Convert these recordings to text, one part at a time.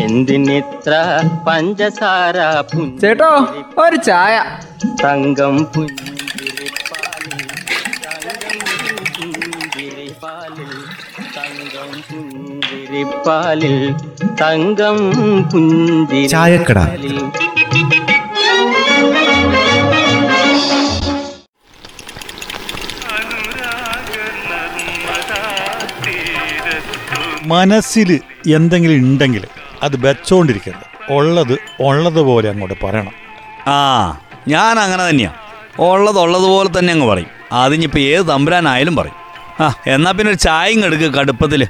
എന്തിനിത്ര പഞ്ചസാര ചേട്ടോ ഒരു ചായ തങ്കം പുഞ്ചിരിപ്പാലിൽ തങ്കം പുഞ്ചിരിപ്പാലിൽ തങ്കം പുഞ്ചിരിപ്പാലിൽ തങ്കം ചായക്കട. പുഞ്ചിരിപ്പാലിൽ മനസ്സിൽ എന്തെങ്കിലും ഉണ്ടെങ്കിൽ അത് വെച്ചോണ്ടിരിക്കരുത് ഉള്ളത് ഉള്ളതുപോലെ അങ്ങോട്ട് പറയണം. ആ ഞാൻ അങ്ങനെ തന്നെയാണ് ഉള്ളത് ഉള്ളതുപോലെ തന്നെ അങ്ങ് പറയും. അതിനിപ്പോൾ ഏത് തമ്പുരാനായാലും പറയും. ആ എന്നാ പിന്നെ ഒരു ചായയും എടുക്കുക കടുപ്പത്തിൽ.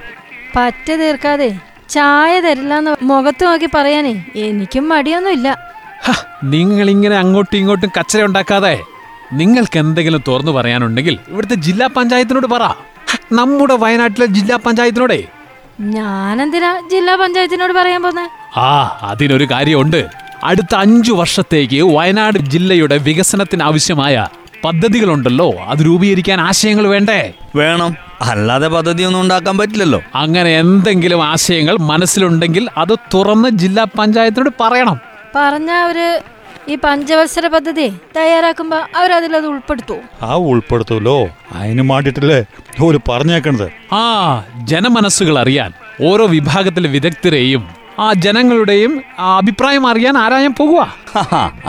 പറ്റ തീർക്കാതെ ചായ തരില്ലെന്ന് മുഖത്ത് നോക്കി പറയാനേ എനിക്കും മടിയൊന്നുമില്ല. നിങ്ങൾ ഇങ്ങനെ അങ്ങോട്ടും ഇങ്ങോട്ടും കച്ചര ഉണ്ടാക്കാതെ നിങ്ങൾക്ക് എന്തെങ്കിലും തുറന്നു പറയാനുണ്ടെങ്കിൽ ഇവിടുത്തെ ജില്ലാ പഞ്ചായത്തിനോട് പറ. നമ്മുടെ വയനാട്ടിലെ ജില്ലാ പഞ്ചായത്തിനോടേ. ഞാനെന്തിനാ ജില്ലാ പഞ്ചായത്തിനോട് പറയാൻ പോന്നെ? ആ അതിനൊരു കാര്യമുണ്ട്. അടുത്ത അഞ്ചു വർഷത്തേക്ക് വയനാട് ജില്ലയുടെ വികസനത്തിന് ആവശ്യമായ പദ്ധതികളുണ്ടല്ലോ. അത് രൂപീകരിക്കാൻ ആശയങ്ങൾ വേണ്ടേ? വേണം. അല്ലാതെ പദ്ധതി ഒന്നും ഉണ്ടാക്കാൻ പറ്റില്ലല്ലോ. അങ്ങനെ എന്തെങ്കിലും ആശയങ്ങൾ മനസ്സിലുണ്ടെങ്കിൽ അത് തുറന്ന് ജില്ലാ പഞ്ചായത്തിനോട് പറയണം. പറഞ്ഞ അവർ ഈ പഞ്ചവത്സര പദ്ധതി തയ്യാറാക്കുമ്പോ അവരതിൽ അത് ഉൾപ്പെടുത്തു ആ ഉൾപ്പെടുത്തൂലോ? അതിന് വേണ്ടിയിട്ടല്ലേ ഒരു പറഞ്ഞേക്കണത്. ആ ജനമനസ്സുകൾ അറിയാൻ ഓരോ വിഭാഗത്തിലെ വിദഗ്ധരെയും ആ ജനങ്ങളുടെയും ആ അഭിപ്രായം അറിയാൻ ആരായാൻ പോകുക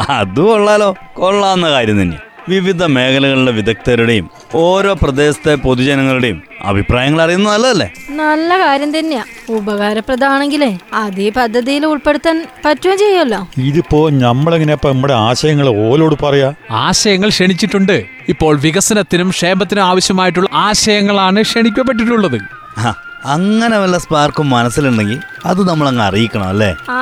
അത് കൊള്ളാലോ. കൊള്ളാവുന്ന കാര്യം തന്നെ. വിവിധ മേഖലകളിലെ വിദഗ്ധരുടെയും ഓരോ പ്രദേശത്തെ പൊതുജനങ്ങളുടെയും അഭിപ്രായങ്ങൾ അറിയുന്നത് നല്ലതല്ലേ? നല്ല കാര്യം തന്നെയാ. ഉപകാരപ്രദമാണെങ്കിലേ അതേ പദ്ധതിയിൽ ഉൾപ്പെടുത്താൻ പറ്റുകയും ചെയ്യുമല്ലോ. ഇതിപ്പോ നമ്മളെങ്ങനെയപ്പോ നമ്മുടെ ആശയങ്ങൾ ഓലോട് പറയാ? ആശയങ്ങൾ ക്ഷണിച്ചിട്ടുണ്ട്. ഇപ്പോൾ വികസനത്തിനും ക്ഷേമത്തിനും ആവശ്യമായിട്ടുള്ള ആശയങ്ങളാണ് ക്ഷണിക്കപ്പെട്ടിട്ടുള്ളത്. അങ്ങനെ വല്ല സ്പാർക്കും മനസ്സിലുണ്ടെങ്കിൽ അത് നമ്മൾ അങ്ങ് അറിയിക്കണം അല്ലേ? ആ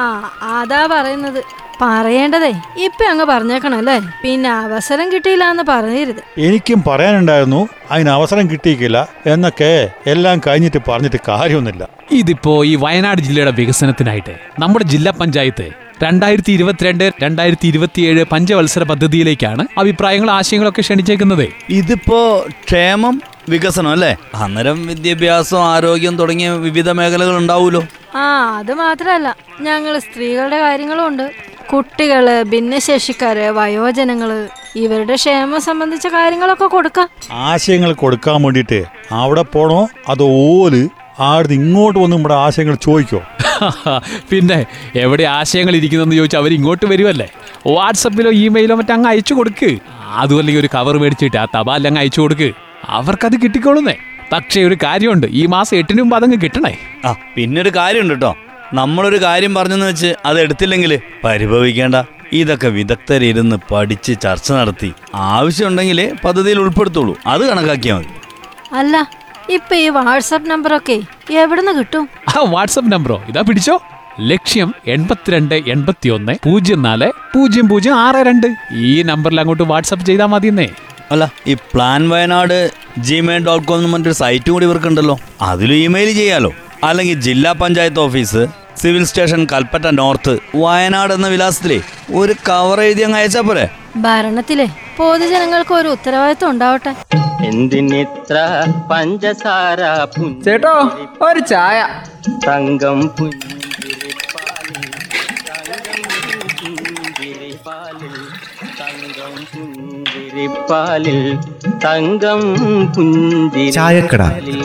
അതാ പറയുന്നത്. പറയേണ്ടതേ. ഇപ്പൊ അങ്ങ് പറഞ്ഞേക്കണം അല്ലേ? പിന്നെ അവസരം കിട്ടിയില്ല എന്ന് പറയരുത്. എനിക്കും പറയാനുണ്ടായിരുന്നു അതിന് അവസരം കിട്ടിയിക്കില്ല എന്നൊക്കെ എല്ലാം കഴിഞ്ഞിട്ട് പറഞ്ഞിട്ട് കാര്യമൊന്നുമില്ല. ഇതിപ്പോ ഈ വയനാട് ജില്ലയുടെ വികസനത്തിനായിട്ട് നമ്മുടെ ജില്ലാ പഞ്ചായത്ത് രണ്ടായിരത്തി ഇരുപത്തിരണ്ട് രണ്ടായിരത്തി ഇരുപത്തിയേഴ് പഞ്ചവത്സര പദ്ധതിയിലേക്കാണ് അഭിപ്രായങ്ങൾ ആശയങ്ങളൊക്കെ ക്ഷണിച്ചേക്കുന്നത്. ഇതിപ്പോ ക്ഷേമം വികസനം അല്ലേ? അന്നേരം വിദ്യാഭ്യാസം ആരോഗ്യം തുടങ്ങിയ വിവിധ മേഖലകൾ ഉണ്ടാവൂലോ ആ അത് മാത്രല്ല. ഞങ്ങൾ സ്ത്രീകളുടെ കാര്യങ്ങളും ഉണ്ട്. കുട്ടികൾ ഭിന്നശേഷിക്കാര് വയോജനങ്ങൾ ഇവരുടെ ക്ഷേമം സംബന്ധിച്ച കാര്യങ്ങളൊക്കെ കൊടുക്കാം. ആശയങ്ങൾ കൊടുക്കാൻ വേണ്ടിട്ട് അവിടെ പോണോ? അതോ ഓൽ ആടുന്ന് ഇങ്ങോട്ട് വന്ന് നമ്മുടെ ആശയങ്ങൾ ചോദിക്കോ? പിന്നെ എവിടെ ആശയങ്ങൾ ഇരിക്കുന്നെന്ന് ചോദിച്ചാൽ അവർ ഇങ്ങോട്ട് വരുമല്ലേ വാട്സപ്പിലോ ഇമെയിലോ മറ്റോ അങ്ങ് അയച്ചു കൊടുക്ക്. അതുമല്ലെങ്കിൽ ഒരു കവർ മേടിച്ചിട്ട് ആ തപാൽ അങ്ങ് അയച്ചു കൊടുക്ക്. അവർക്കത് കിട്ടിക്കോളുന്നേ. പക്ഷേ ഒരു കാര്യമുണ്ട്. ഈ മാസം എട്ടിന് മുമ്പ് അതങ്ങ് കിട്ടണേ. ആ പിന്നെ ഒരു കാര്യമുണ്ട് കേട്ടോ നമ്മളൊരു കാര്യം പറഞ്ഞെന്ന് വെച്ച് അത് എടുത്തില്ലെങ്കിൽ പരിഭവിക്കേണ്ട. ഇതൊക്കെ വിദഗ്ധരിരുന്ന് പഠിച്ച് ചർച്ച നടത്തി. ആവശ്യമുണ്ടെങ്കിൽ പദ്ധതിയിൽ ഉൾപ്പെടുത്തുള്ളൂ. അത് കണക്കാക്കിയാൽ മതി. അല്ല ഇപ്പൊ ഈ വാട്സപ്പ് നമ്പറൊക്കെ എവിടുന്ന് കിട്ടും? ആ വാട്സപ്പ് നമ്പറോ? ഇതാ പിടിച്ചോ. ലക്ഷ്യം എൺപത്തിരണ്ട് എൺപത്തി ഒന്ന് പൂജ്യം നാല് പൂജ്യം പൂജ്യം ആറ് രണ്ട്. ഈ നമ്പറിൽ അങ്ങോട്ട് വാട്സപ്പ് ചെയ്താൽ മതിയെന്നേ. അല്ല ഈ plan Wayanad Gmail dot com എന്ന് പറഞ്ഞൊരു സൈറ്റും കൂടി ഇവർക്കുണ്ടല്ലോ. അതിലും ഇമെയിൽ ചെയ്യാലോ. അല്ലെങ്കിൽ ജില്ലാ panchayat office civil station Kalpetta north. Wayanad എന്ന വിലാസത്തിലെ ഒരു കവർ എഴുതി അങ്ങ് അയച്ചാ പോരെ? ഭരണത്തിലെ പൊതുജനങ്ങൾക്ക് ഒരു ഉത്തരവാദിത്വം ഉണ്ടാവട്ടെ. എന്തിനിത്ര പഞ്ചസാര ചേട്ടോ ഒരു ചായ. തങ്കം പുഞ്ചിരിപ്പാലിൽ തങ്കം പുഞ്ചിരിപ്പാലിൽ തങ്കം പുഞ്ചിരിപ്പാലിൽ തങ്കം ചായക്കട. പുഞ്ചിരിപ്പാലിൽ